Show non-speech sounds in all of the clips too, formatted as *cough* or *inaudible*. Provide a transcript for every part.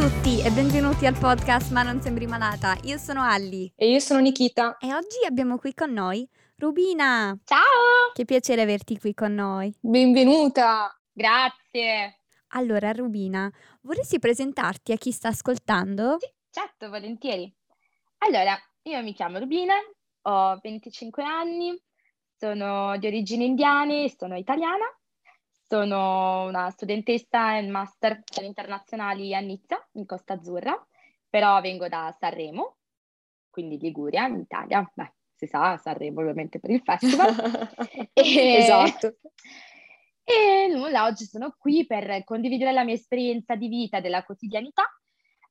Ciao a tutti e benvenuti al podcast Ma non sembri malata. Io sono Alli E io sono Nikita. e oggi abbiamo qui con noi Rubina. Ciao! Che piacere averti qui con noi. Benvenuta! Grazie. Allora, Rubina, vorresti presentarti a chi sta ascoltando? Sì, certo, volentieri. Allora, io mi chiamo Rubina, ho 25 anni, sono di origini indiane, sono italiana, sono una studentessa in master internazionali a Nizza, in Costa Azzurra, però vengo da Sanremo, quindi Liguria, in Italia. Beh, si sa, Sanremo ovviamente per il festival. *laughs* E- Esatto. E nulla, oggi sono qui per condividere la mia esperienza di vita, della quotidianità.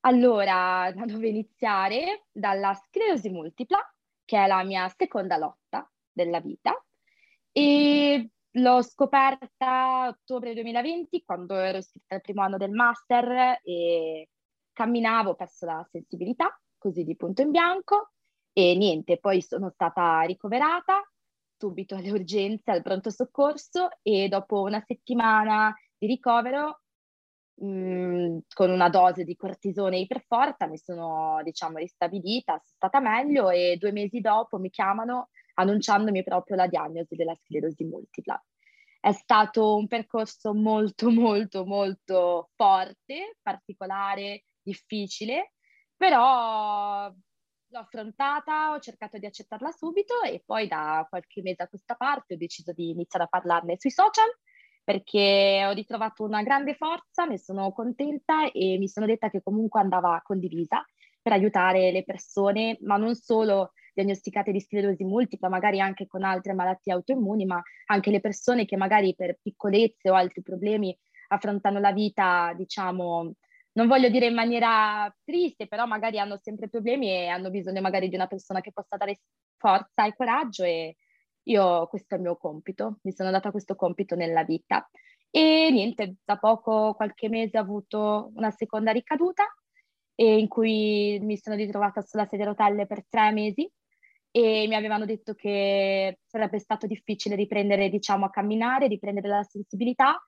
Allora, da dove iniziare? Dalla sclerosi multipla, che è la mia seconda lotta della vita. E l'ho scoperta ottobre 2020, quando ero iscritta al primo anno del master e camminavo, perso la sensibilità, così di punto in bianco. E niente, poi sono stata ricoverata subito alle urgenze, al pronto soccorso e dopo una settimana di ricovero mh, con una dose di cortisone iperforte mi sono, diciamo, ristabilita, sono stata meglio e due mesi dopo mi chiamano annunciandomi proprio la diagnosi della sclerosi multipla. È stato un percorso molto, *laughs* molto, molto forte, particolare, difficile, però l'ho affrontata, ho cercato di accettarla subito e poi da qualche mese a questa parte ho deciso di iniziare a parlarne sui social perché ho ritrovato una grande forza, ne sono contenta e mi sono detta che comunque andava condivisa per aiutare le persone, ma non solo diagnosticate di sclerosi multipla, magari anche con altre malattie autoimmuni, ma anche le persone che magari per piccolezze o altri problemi affrontano la vita, diciamo, non voglio dire in maniera triste, però magari hanno sempre problemi e hanno bisogno magari di una persona che possa dare forza e coraggio e io questo è il mio compito, mi sono data questo compito nella vita. E niente, da poco, qualche mese, ho avuto una seconda ricaduta e in cui mi sono ritrovata sulla sedia a rotelle per tre mesi e mi avevano detto che sarebbe stato difficile riprendere, diciamo, a camminare, riprendere la sensibilità.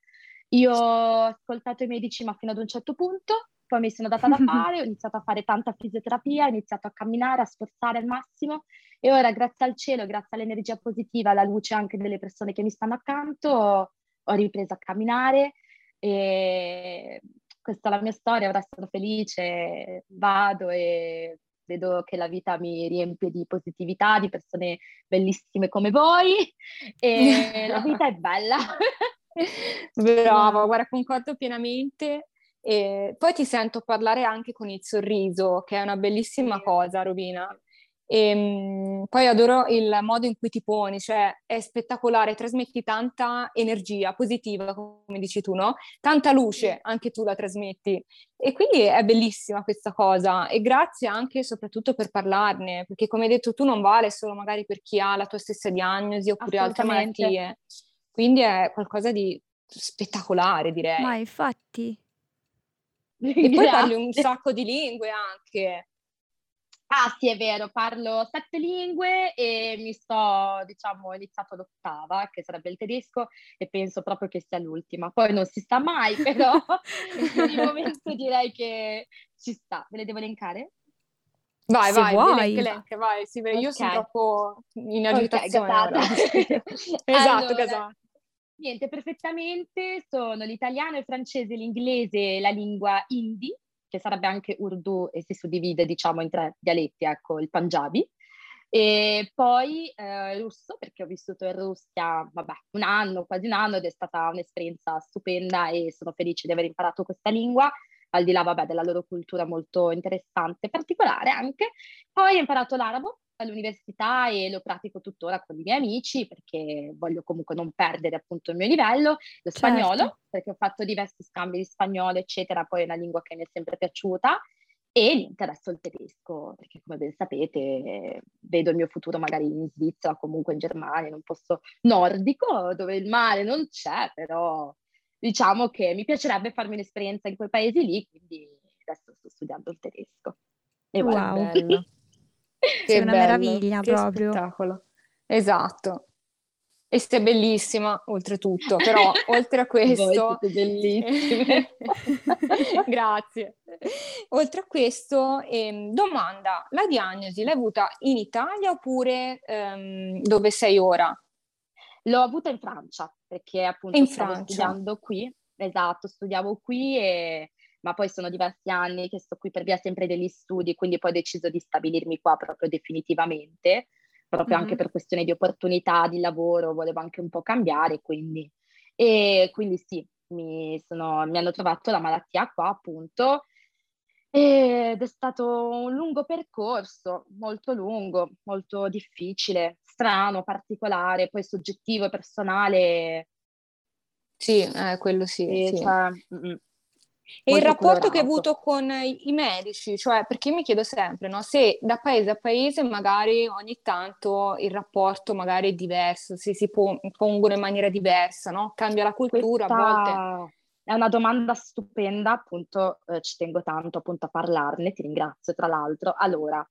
Io ho ascoltato i medici, ma fino ad un certo punto, poi mi sono data da *laughs* fare, ho iniziato a fare tanta fisioterapia, ho iniziato a camminare, a sforzare al massimo. E ora, grazie al cielo, grazie all'energia positiva, alla luce anche delle persone che mi stanno accanto, ho ripreso a camminare. E questa è la mia storia, ora sono felice, vado e vedo che la vita mi riempie di positività, di persone bellissime come voi e la vita è bella. *laughs* Brava, guarda, concordo pienamente. E poi ti sento parlare anche con il sorriso, che è una bellissima cosa, Rubina. E mh, poi adoro il modo in cui ti poni, cioè è spettacolare, trasmetti tanta energia positiva, come dici tu, no? Tanta luce, anche tu la trasmetti. E quindi è bellissima questa cosa. E grazie anche e soprattutto per parlarne, perché come hai detto tu non vale solo magari per chi ha la tua stessa diagnosi oppure altre malattie. Quindi è qualcosa di spettacolare, direi. Ma infatti, E poi *laughs* parli un sacco di lingue anche. Ah sì, è vero, parlo sette lingue e mi sto, diciamo, ho iniziato l'ottava, che sarebbe il tedesco, e penso proprio che sia l'ultima. Poi non si sta mai, però *laughs* per il momento direi che ci sta. Ve le devo elencare? Vai, Se vai, vuoi. elenca, vai. Sì, beh, io sono troppo in agitazione ora. *laughs* esatto, Allora, gasata. Niente, perfettamente sono l'italiano, il francese, l'inglese e la lingua hindi, che sarebbe anche Urdu e si suddivide, diciamo, in tre dialetti, ecco, il Punjabi. E poi eh, russo, perché ho vissuto in Russia, vabbè, un anno, quasi un anno, ed è stata un'esperienza stupenda e sono felice di aver imparato questa lingua, al di là, vabbè, della loro cultura molto interessante, particolare anche. Poi ho imparato l'arabo all'università e lo pratico tuttora con i miei amici perché voglio comunque non perdere appunto il mio livello, lo spagnolo, Certo. perché ho fatto diversi scambi di spagnolo, eccetera, poi è una lingua che mi è sempre piaciuta. E niente, adesso il tedesco, perché come ben sapete vedo il mio futuro magari in Svizzera, comunque in Germania, in un posto nordico dove il mare non c'è, però diciamo che mi piacerebbe farmi un'esperienza in quei paesi lì, quindi adesso sto studiando il tedesco. E. Wow. Che una bello, meraviglia che proprio. spettacolo. Esatto. E sei bellissima, oltretutto, però *laughs* oltre a questo... bellissime. *laughs* Grazie. Oltre a questo, ehm, domanda, la diagnosi l'hai avuta in Italia oppure ehm, dove sei ora? L'ho avuta in Francia, perché appunto in Francia. studiando qui, esatto, studiavo qui, e... ma poi sono diversi anni che sto qui per via sempre degli studi, quindi poi ho deciso di stabilirmi qua proprio definitivamente proprio mm-hmm. anche per questione di opportunità di lavoro, volevo anche un po' cambiare, quindi, e quindi sì, mi, sono, mi hanno trovato la malattia qua appunto ed è stato un lungo percorso, molto lungo, molto difficile, strano, particolare, poi soggettivo e personale. Sì, eh, quello sì. sì. Cioè, e il rapporto colorato. che hai avuto con i medici, cioè perché mi chiedo sempre, no? se da paese a paese magari ogni tanto il rapporto magari è diverso, se si pongono in maniera diversa, no? cambia la cultura Questa... a volte. È una domanda stupenda, appunto eh, ci tengo tanto appunto a parlarne, ti ringrazio tra l'altro. Allora,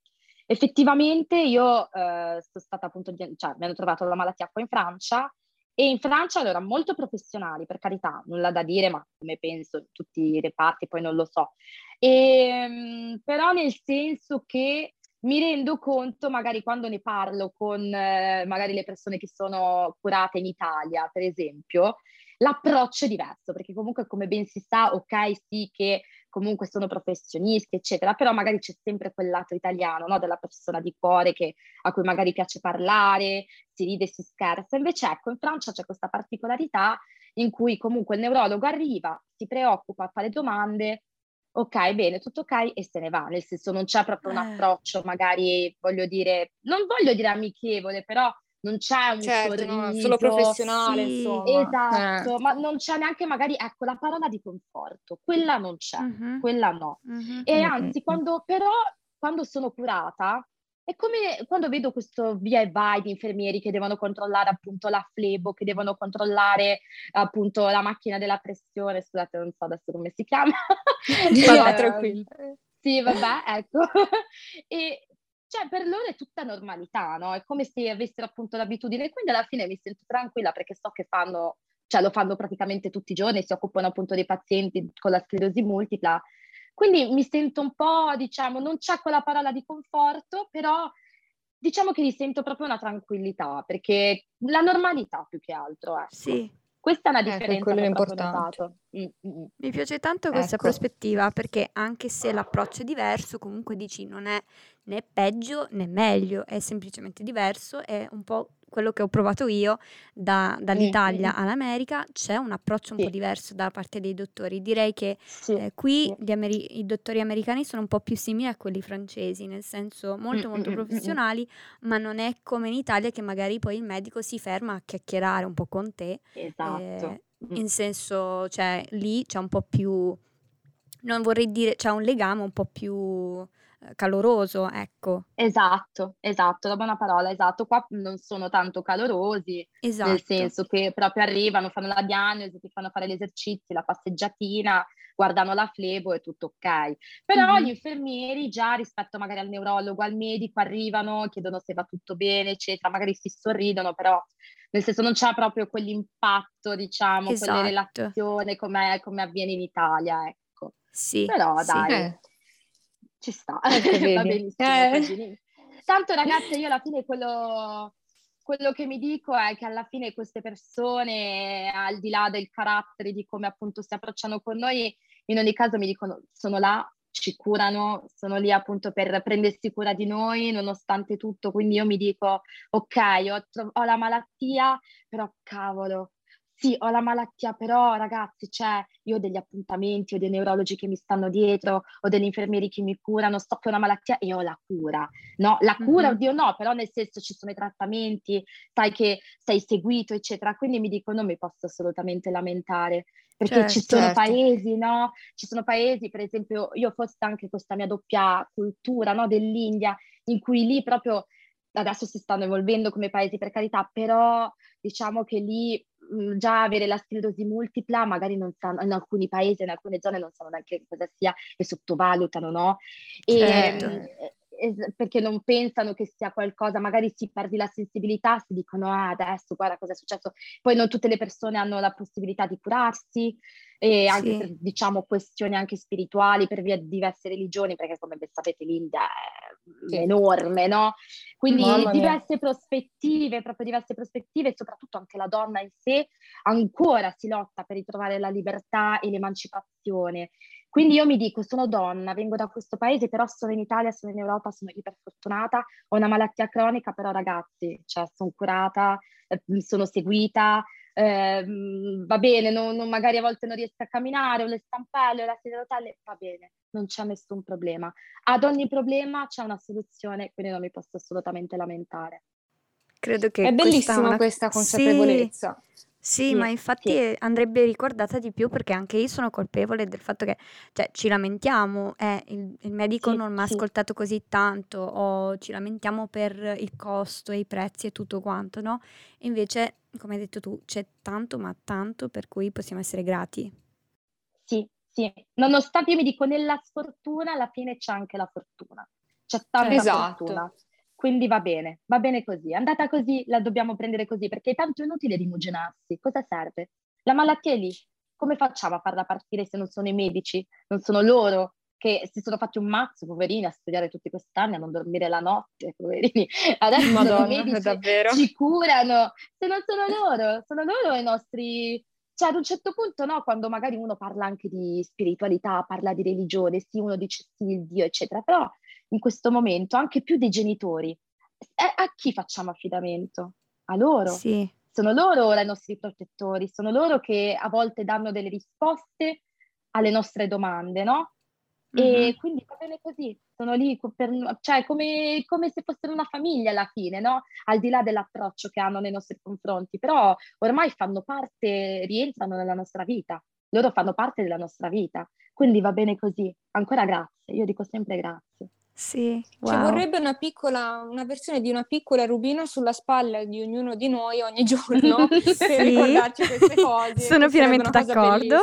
effettivamente io eh, sono stata appunto, cioè mi hanno trovato la malattia qua in Francia e in Francia allora molto professionali, per carità, nulla da dire, ma come penso tutti i reparti, poi non lo so. E, ehm, però nel senso che mi rendo conto, magari quando ne parlo con eh, magari le persone che sono curate in Italia, per esempio, l'approccio è diverso, perché comunque come ben si sa, ok, sì che comunque sono professionisti, eccetera, però magari c'è sempre quel lato italiano, no? della persona di cuore che, a cui magari piace parlare, si ride si scherza. Invece ecco, in Francia c'è questa particolarità in cui comunque il neurologo arriva, si preoccupa, fa le domande, ok, bene, tutto ok e se ne va, nel senso non c'è proprio un eh. approccio magari, voglio dire, non voglio dire amichevole, però non c'è un certo, sorriso. No, solo professionale, sì, insomma. Esatto, eh. ma non c'è neanche magari, ecco, la parola di conforto, quella non c'è, uh-huh. quella no. Uh-huh. E anzi, quando, però, quando sono curata, è come quando vedo questo via e vai di infermieri che devono controllare appunto la flebo, che devono controllare appunto la macchina della pressione, scusate, non so adesso come si chiama. Vabbè, *laughs* tranquillo. Sì, vabbè, ecco. *laughs* e cioè per loro è tutta normalità, no? È come se avessero appunto l'abitudine, quindi alla fine mi sento tranquilla perché so che fanno, cioè lo fanno praticamente tutti i giorni, si occupano appunto dei pazienti con la sclerosi multipla. Quindi mi sento un po', diciamo, non c'è quella parola di conforto, però diciamo che li sento proprio una tranquillità, perché la normalità più che altro, ecco. Sì, questa è una differenza ecco, quello è importante. Mm, mm, mm. Mi piace tanto questa ecco. prospettiva perché anche se l'approccio è diverso, comunque dici non è né peggio né meglio, è semplicemente diverso, è un po' quello che ho provato io da, dall'Italia mm-hmm. all'America, c'è un approccio un sì. po' diverso da parte dei dottori. Direi che sì. eh, qui. Ameri- i dottori americani sono un po' più simili a quelli francesi, nel senso molto molto professionali, ma non è come in Italia che magari poi il medico si ferma a chiacchierare un po' con te. Esatto. Eh, in senso, cioè lì c'è un po' più, non vorrei dire, c'è un legame un po' più caloroso, ecco. Esatto, esatto, la buona parola, esatto. Qua non sono tanto calorosi, esatto. nel senso che proprio arrivano, fanno la diagnosi, ti fanno fare gli esercizi, la passeggiatina, guardano la flebo e tutto ok. Però mm-hmm. gli infermieri già rispetto magari al neurologo, al medico, arrivano, chiedono se va tutto bene, eccetera, magari si sorridono, però nel senso non c'è proprio quell'impatto, diciamo, esatto. quelle relazioni come, come avviene in Italia, ecco. Sì, però sì. dai. Eh ci sta, *laughs* va benissimo. Eh. Tanto ragazzi, io alla fine quello, quello che mi dico è che alla fine queste persone, al di là del carattere, di come appunto si approcciano con noi, in ogni caso mi dicono sono là, ci curano, sono lì appunto per prendersi cura di noi nonostante tutto, quindi io mi dico ok, ho, ho la malattia, però cavolo, sì, ho la malattia, però ragazzi, cioè, io ho degli appuntamenti, ho dei neurologi che mi stanno dietro, ho degli infermieri che mi curano, sto che ho una malattia e ho la cura, no? La cura, mm-hmm. oddio no, però nel senso ci sono i trattamenti, sai che sei seguito, eccetera, quindi mi dico non mi posso assolutamente lamentare, perché certo, ci sono certo. paesi, no? Ci sono paesi, per esempio, io forse anche questa mia doppia cultura, no? Dell'India, in cui lì proprio adesso si stanno evolvendo come paesi per carità, però diciamo che lì mh, già avere la sclerosi multipla magari non sanno, in alcuni paesi, in alcune zone non sanno neanche cosa sia e sottovalutano, no? E, certo. perché non pensano che sia qualcosa, magari si perdi la sensibilità, si dicono ah, adesso guarda cosa è successo, poi non tutte le persone hanno la possibilità di curarsi e anche Sì. per diciamo questioni anche spirituali per via di diverse religioni, perché come ben sapete l'India è Sì. enorme, no? Quindi diverse prospettive, proprio diverse prospettive, e soprattutto anche la donna in sé ancora si lotta per ritrovare la libertà e l'emancipazione. Quindi io mi dico, sono donna, vengo da questo paese, però sono in Italia, sono in Europa, sono iperfortunata, ho una malattia cronica, però ragazzi, cioè sono curata, eh, sono seguita, ehm, va bene, non- non- magari a volte non riesco a camminare, ho le stampelle, ho la sedia a rotelle, va bene, non c'è nessun problema. Ad ogni problema c'è una soluzione, quindi non mi posso assolutamente lamentare. Credo che È questa bellissima una- questa consapevolezza. Sì, Sì, ma infatti sì. andrebbe ricordata di più perché anche io sono colpevole del fatto che, cioè, ci lamentiamo, eh, il, il medico Sì, non mi ha sì. ascoltato così tanto, o ci lamentiamo per il costo e i prezzi e tutto quanto, no? Invece, come hai detto tu, c'è tanto, ma tanto per cui possiamo essere grati. Sì, sì. Nonostante io mi dico nella sfortuna, alla fine c'è anche la fortuna. C'è tanta Esatto. fortuna. Quindi va bene, va bene così. È andata così, la dobbiamo prendere così, perché è tanto inutile rimuginarsi. Cosa serve? La malattia è lì. Come facciamo a farla partire se non sono i medici? Non sono loro che si sono fatti un mazzo, poverini, a studiare tutti quest'anni, a non dormire la notte, *laughs* poverini. Adesso i Madonna, medici davvero. ci curano. Se non sono loro, sono loro i nostri cioè ad un certo punto, no, quando magari uno parla anche di spiritualità, parla di religione, sì, uno dice sì, il Dio, eccetera, però in questo momento anche più dei genitori, eh, a chi facciamo affidamento? A loro. Sì, Sono loro ora i nostri protettori, sono loro che a volte danno delle risposte alle nostre domande, no? E mhm, quindi va bene così, sono lì per, cioè come, come se fossero una famiglia alla fine, no? Al di là dell'approccio che hanno nei nostri confronti, però ormai fanno parte, rientrano nella nostra vita, loro fanno parte della nostra vita, quindi va bene così. Ancora grazie, io dico sempre grazie. Sì, Ci wow. vorrebbe una piccola, una versione di una piccola rubina sulla spalla di ognuno di noi ogni giorno *laughs* *laughs* per Sì. ricordarci queste cose. Sono pienamente d'accordo.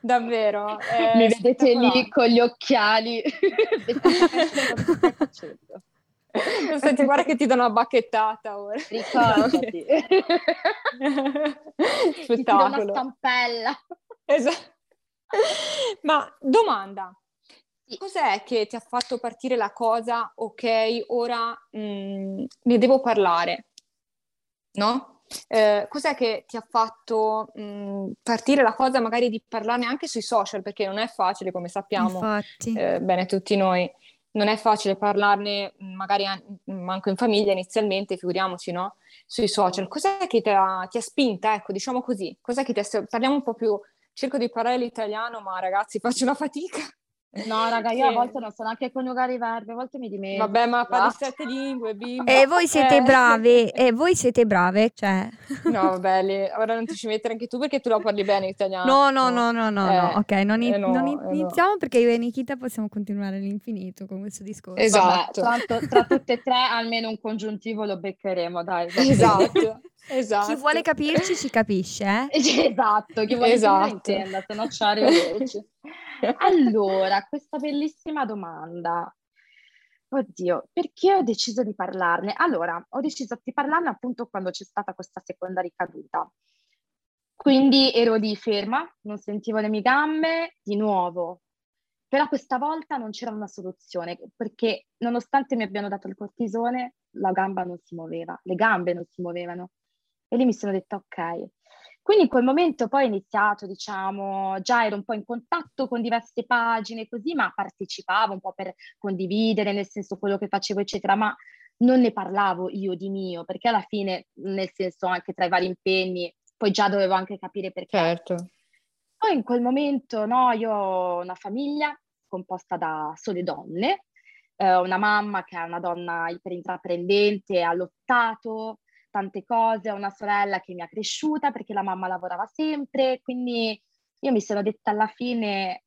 Davvero. *laughs* è Mi vedete lì con gli occhiali. Cosa stai facendo? Senti, guarda che ti do una bacchettata ora. Ricordati. Ti tiro una Spettacolo. stampella. Esatto. Ma domanda. Cos'è che ti ha fatto partire la cosa, ok, ora mm, ne devo parlare, no? Eh, cos'è che ti ha fatto mm, partire la cosa magari di parlarne anche sui social, perché non è facile, come sappiamo, eh, bene tutti noi, non è facile parlarne mm, magari an- manco in famiglia inizialmente, figuriamoci, no? Sui social. Cos'è che ti ha, ti ha spinta, ecco, diciamo così, cos'è che ti ha... Parliamo un po' più cerco di parlare l'italiano, ma ragazzi, faccio una fatica. No, *laughs* raga, io a Che- volte non so neanche coniugare i verbi, a volte mi dimentico. Vabbè, ma parli sette lingue, bimba. E voi siete Eh. brave, e voi siete brave, cioè... No, *laughs* vabbè, lì- ora non ti ci mettere anche tu perché tu la parli bene italiano. No, no, no, no, no, Eh, no, ok, non, i- eh no, non eh no. iniziamo perché io e Nikita possiamo continuare all'infinito con questo discorso. Esatto. Vabbè, tanto tra tutte e tre almeno un congiuntivo lo beccheremo, dai. *laughs* Esatto, *laughs* esatto. Chi vuole capirci ci capisce, eh? Esatto, chi vuole Esatto. esatto. intenda, se no ci arrivederci. Allora, questa bellissima domanda. Oddio, perché ho deciso di parlarne? Allora, ho deciso di parlarne appunto quando c'è stata questa seconda ricaduta. Quindi ero lì ferma, non sentivo le mie gambe, di nuovo. Però questa volta non c'era una soluzione, perché nonostante mi abbiano dato il cortisone, la gamba non si muoveva, le gambe non si muovevano. E lì mi sono detta, ok. Quindi in quel momento poi ho iniziato, diciamo, già ero un po' in contatto con diverse pagine così, ma partecipavo un po' per condividere, nel senso quello che facevo, eccetera, ma non ne parlavo io di mio, perché alla fine, nel senso anche tra i vari impegni, poi già dovevo anche capire perché. Certo. Poi in quel momento, no, io ho una famiglia composta da sole donne, eh, una mamma che è una donna iperintraprendente, ha lottato tante cose, ho una sorella che mi ha cresciuta perché la mamma lavorava sempre, quindi io mi sono detta alla fine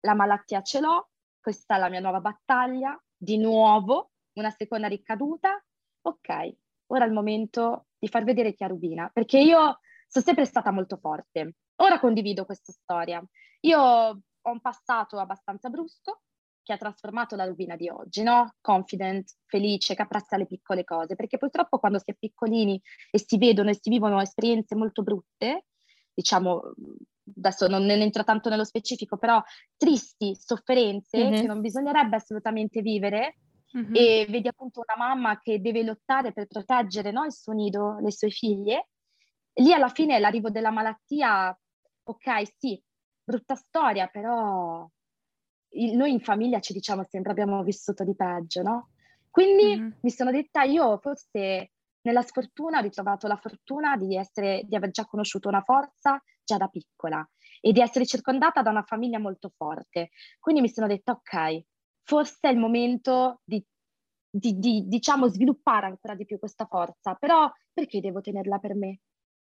la malattia ce l'ho, questa è la mia nuova battaglia, di nuovo una seconda ricaduta, ok, ora è il momento di far vedere chi è Rubina, perché io sono sempre stata molto forte. Ora condivido questa storia. Io ho un passato abbastanza brusco, che ha trasformato la Rubina di oggi, no? Confident, felice, che apprezza le piccole cose, perché purtroppo quando si è piccolini e si vedono e si vivono esperienze molto brutte, diciamo, adesso non ne entro tanto nello specifico, però tristi, sofferenze mm-hmm. che non bisognerebbe assolutamente vivere, mm-hmm. e vedi appunto una mamma che deve lottare per proteggere no, il suo nido, le sue figlie, lì alla fine l'arrivo della malattia, ok, sì, brutta storia, però noi in famiglia ci diciamo sempre abbiamo vissuto di peggio, no? Quindi mm-hmm. mi sono detta io forse nella sfortuna ho ritrovato la fortuna di, essere, di aver già conosciuto una forza già da piccola e di essere circondata da una famiglia molto forte. Quindi mi sono detta ok, forse è il momento di, di, di diciamo sviluppare ancora di più questa forza, però perché devo tenerla per me?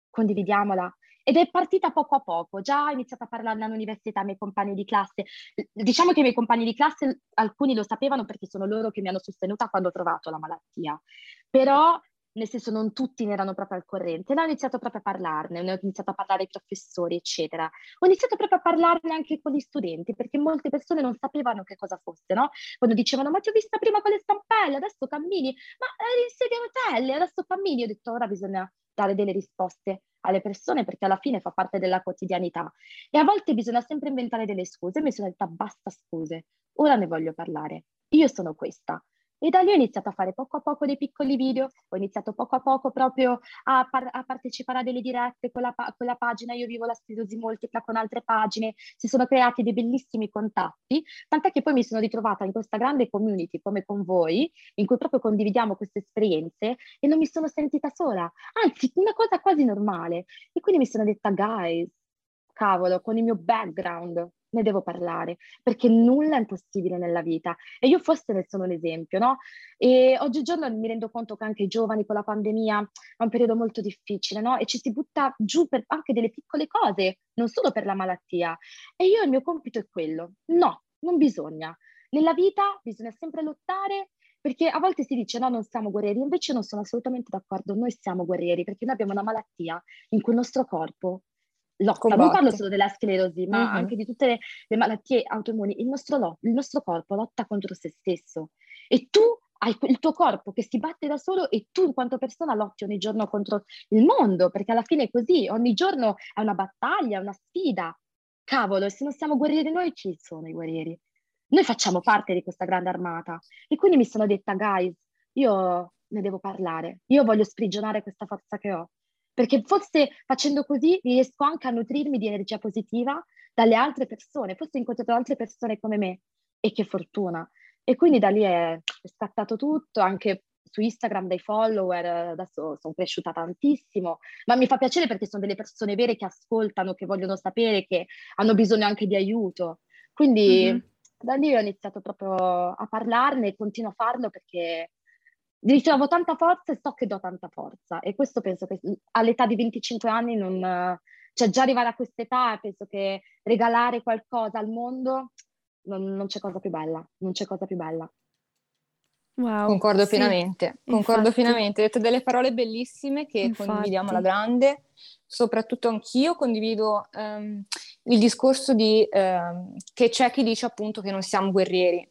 Condividiamola. Ed è partita poco a poco, già ho iniziato a parlarne all'università ai miei compagni di classe. Diciamo che i miei compagni di classe, alcuni lo sapevano perché sono loro che mi hanno sostenuta quando ho trovato la malattia. Però nel senso non tutti ne erano proprio al corrente, ne ho iniziato proprio a parlarne, ne ho iniziato a parlare ai professori, eccetera. Ho iniziato proprio a parlarne anche con gli studenti, perché molte persone non sapevano che cosa fosse, no? Quando dicevano, ma ti ho vista prima con le stampelle, adesso cammini, ma eri in sedia a rotelle, adesso cammini. Ho detto, ora bisogna dare delle risposte alle persone perché alla fine fa parte della quotidianità e a volte bisogna sempre inventare delle scuse. Mi sono detta basta scuse, ora ne voglio parlare. Io sono questa, e da lì ho iniziato a fare poco a poco dei piccoli video, ho iniziato poco a poco proprio a, par- a partecipare a delle dirette con la, pa- con la, pagina Io vivo la sclerosi multipla con altre pagine, si sono creati dei bellissimi contatti, tant'è che poi mi sono ritrovata in questa grande community come con voi, in cui proprio condividiamo queste esperienze e non mi sono sentita sola, anzi una cosa quasi normale. E quindi mi sono detta, guys, cavolo, con il mio background, ne devo parlare, perché nulla è impossibile nella vita. E io forse ne sono un esempio, no? E oggigiorno mi rendo conto che anche i giovani con la pandemia è un periodo molto difficile, no? E ci si butta giù per anche delle piccole cose, non solo per la malattia. E io il mio compito è quello. No, non bisogna. Nella vita bisogna sempre lottare perché a volte si dice no, non siamo guerrieri, invece non sono assolutamente d'accordo, noi siamo guerrieri perché noi abbiamo una malattia in cui il nostro corpo lotta, non parlo solo della sclerosi, ma uh-huh. anche di tutte le, le, malattie autoimmuni, il nostro, lo, il nostro corpo lotta contro se stesso e tu hai il tuo corpo che si batte da solo e tu in quanto persona lotti ogni giorno contro il mondo, perché alla fine è così, ogni giorno è una battaglia, una sfida. Cavolo, se non siamo guerrieri noi, ci sono i guerrieri. Noi facciamo parte di questa grande armata. E quindi mi sono detta, guys, io ne devo parlare, io voglio sprigionare questa forza che ho perché forse facendo così riesco anche a nutrirmi di energia positiva dalle altre persone, forse incontrerò altre persone come me e che fortuna. E quindi da lì è, scattato tutto, anche su Instagram dei follower, adesso sono cresciuta tantissimo, ma mi fa piacere perché sono delle persone vere che ascoltano, che vogliono sapere, che hanno bisogno anche di aiuto. Quindi mm-hmm. da lì ho iniziato proprio a parlarne e continuo a farlo perché ritrovo tanta forza e so che do tanta forza e questo penso che all'età di 25 anni non, cioè già arrivare a quest'età penso che regalare qualcosa al mondo non, non c'è cosa più bella, non c'è cosa più bella. Wow, concordo sì, pienamente, concordo infatti. pienamente. Hai detto delle parole bellissime che infatti. condividiamo alla grande, soprattutto anch'io condivido um, il discorso di um, che c'è chi dice appunto che non siamo guerrieri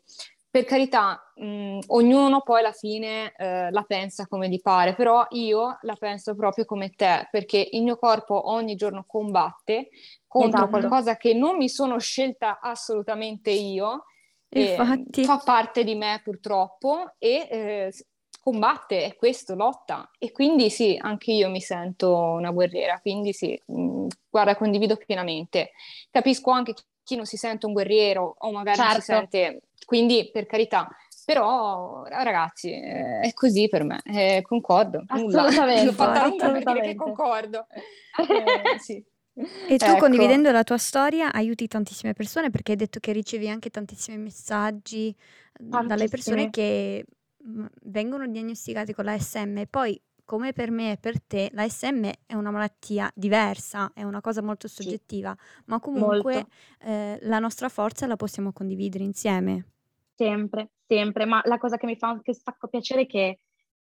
per carità, mh, ognuno poi alla fine eh, la pensa come gli pare, però io la penso proprio come te, perché il mio corpo ogni giorno combatte contro esatto. qualcosa che non mi sono scelta assolutamente io, Infatti. fa parte di me purtroppo e eh, combatte, è questo, lotta. E quindi sì, anche io mi sento una guerriera, quindi sì, mh, guarda, condivido pienamente. Capisco anche chi non si sente un guerriero o magari certo. si sente quindi, per carità, però ragazzi, eh, è così per me, eh, concordo. Assolutamente. *laughs* L'ho fatta lunga per dire che concordo. *laughs* Eh, sì. E tu ecco. condividendo la tua storia aiuti tantissime persone perché hai detto che ricevi anche tantissimi messaggi Tantissime. dalle persone che mm, vengono diagnosticate con la SM. Poi, come per me e per te, la SM è una malattia diversa, è una cosa molto soggettiva, sì. ma comunque eh, la nostra forza la possiamo condividere insieme. Sempre, sempre, ma la cosa che mi fa anche un sacco piacere è che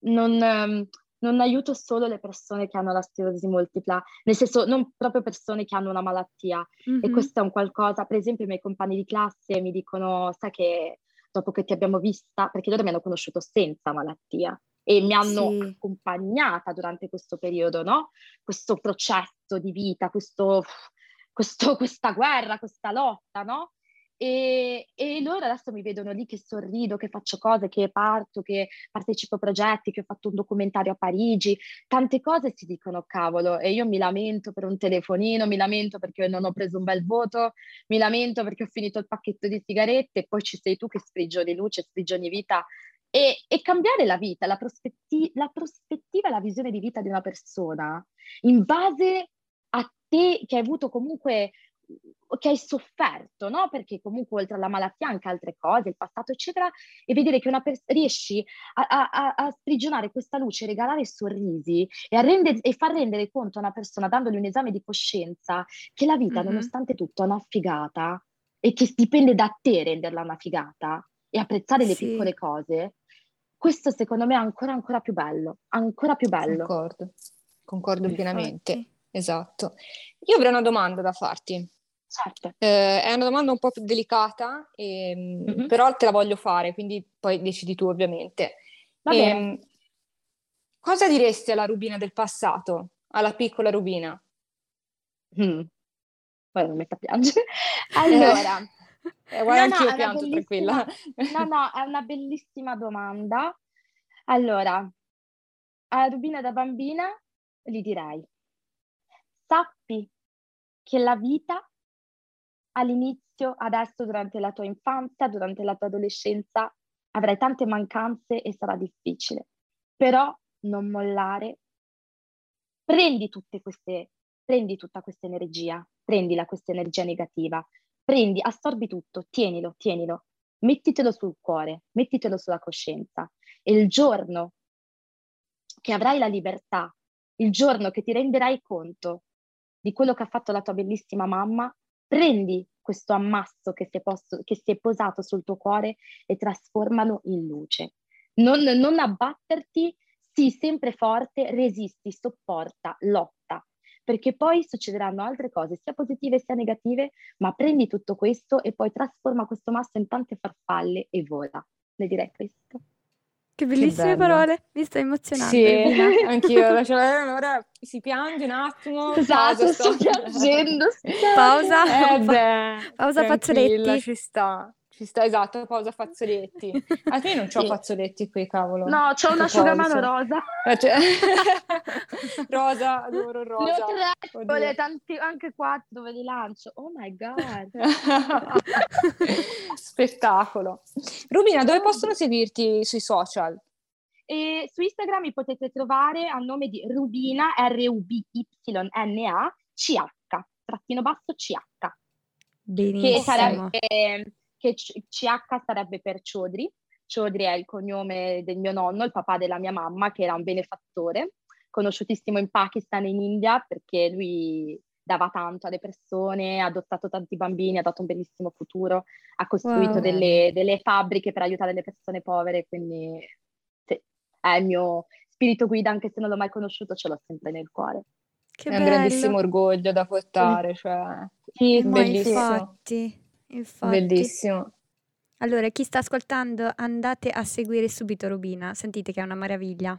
non, um, non aiuto solo le persone che hanno la sclerosi multipla, nel senso non proprio persone che hanno una malattia. Mm-hmm. E questo è un qualcosa, per esempio i miei compagni di classe mi dicono, sai che dopo che ti abbiamo vista, perché loro mi hanno conosciuto senza malattia e mi hanno sì. accompagnata durante questo periodo, no? Questo processo di vita, questo, questo, questa guerra, questa lotta, no? E, e, loro adesso mi vedono lì che sorrido, che faccio cose, che parto, che partecipo a progetti, che ho fatto un documentario a Parigi, tante cose si dicono cavolo e io mi lamento per un telefonino, mi lamento perché non ho preso un bel voto, mi lamento perché ho finito il pacchetto di sigarette e poi ci sei tu che sprigioni luce, sprigioni vita e, e cambiare la vita, la, prospetti- la prospettiva la visione di vita di una persona in base a te che hai avuto comunque che hai sofferto, no? Perché comunque oltre alla malattia anche altre cose, il passato, eccetera, e vedere che una pers- riesci a, a, a, sprigionare questa luce, regalare sorrisi e, rende- e, far rendere conto a una persona, dandogli un esame di coscienza, che la vita, mm-hmm. nonostante tutto, è una figata e che dipende da te renderla una figata e apprezzare le sì. piccole cose, questo secondo me è ancora, ancora più bello, ancora più bello. Concordo, concordo pienamente, esatto. Io avrei una domanda da farti. Certo. Eh, è una domanda un po' più delicata, e, mm-hmm. però te la voglio fare, quindi poi decidi tu ovviamente. Va e, ehm, cosa diresti alla Rubina del passato, alla piccola Rubina? Mm. Poi non metta a piangere. *laughs* Allora, *laughs* eh, guarda, no, anch'io no, pianto, tranquilla. *laughs* No, no, è una bellissima domanda. Allora, a Rubina da bambina gli direi, sappi che la vita all'inizio, adesso durante la tua infanzia, durante la tua adolescenza, avrai tante mancanze e sarà difficile. Però non mollare. Prendi tutte queste, prendi tutta questa energia, prendila questa energia negativa, prendi, assorbi tutto, tienilo, tienilo, mettitelo sul cuore, mettitelo sulla coscienza. E il giorno che avrai la libertà, il giorno che ti renderai conto di quello che ha fatto la tua bellissima mamma, prendi questo ammasso che si, è, posto, che si è posato sul tuo cuore e trasformalo in luce. Non, non abbatterti, sii sempre forte, resisti, sopporta, lotta, perché poi succederanno altre cose, sia positive sia negative, ma prendi tutto questo e poi trasforma questo masso in tante farfalle e vola. Le direi questo. Che bellissime che parole, mi sto emozionando. Sì, *laughs* anch'io. Cioè, allora si piange un attimo. *laughs* Esatto, pausa, sto piangendo. *laughs* Pausa. Eh beh, pausa fazzoletti. Ci sta. Ci sta, esatto, pausa fazzoletti. *laughs* Ah, io non ho sì. fazzoletti qui, cavolo. No, c'ho un asciugamano rosa. Eh, cioè... *laughs* rosa, adoro rosa. Ne ho tre, tanti, anche quattro, ve li lancio. Oh my God. *laughs* Spettacolo. Rubina, dove possono seguirti sui social? E su Instagram mi potete trovare a nome di Rubina, R-U-B-Y-N-A, C-H, trattino basso C-H. Benissimo. Che sarebbe che CH sarebbe per Ciodri. Ciodri è il cognome del mio nonno, il papà della mia mamma, che era un benefattore, conosciutissimo in Pakistan e in India perché lui dava tanto alle persone, ha adottato tanti bambini, ha dato un bellissimo futuro, ha costruito wow. delle, delle, fabbriche per aiutare le persone povere, quindi sì, è il mio spirito guida, anche se non l'ho mai conosciuto, ce l'ho sempre nel cuore. Che è bello. un grandissimo orgoglio da portare, cioè, sì, bellissimo. Infatti. Infatti. Bellissimo. Allora, chi sta ascoltando, andate a seguire subito Rubina, sentite che è una meraviglia.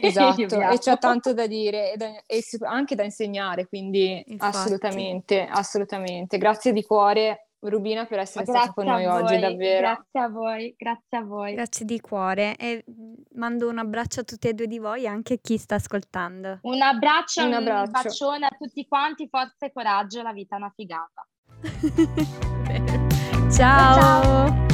Esatto, e c'è tanto da dire e, da, e anche da insegnare, quindi Infatti. assolutamente, assolutamente. Grazie di cuore Rubina per essere stata con noi voi, oggi, davvero. Grazie a voi, grazie a voi. Grazie di cuore e mando un abbraccio a tutti e due di voi e anche a chi sta ascoltando. Un abbraccio, un, abbraccio. un bacione a tutti quanti, forza e coraggio, la vita è una figata. Ciao. Ciao.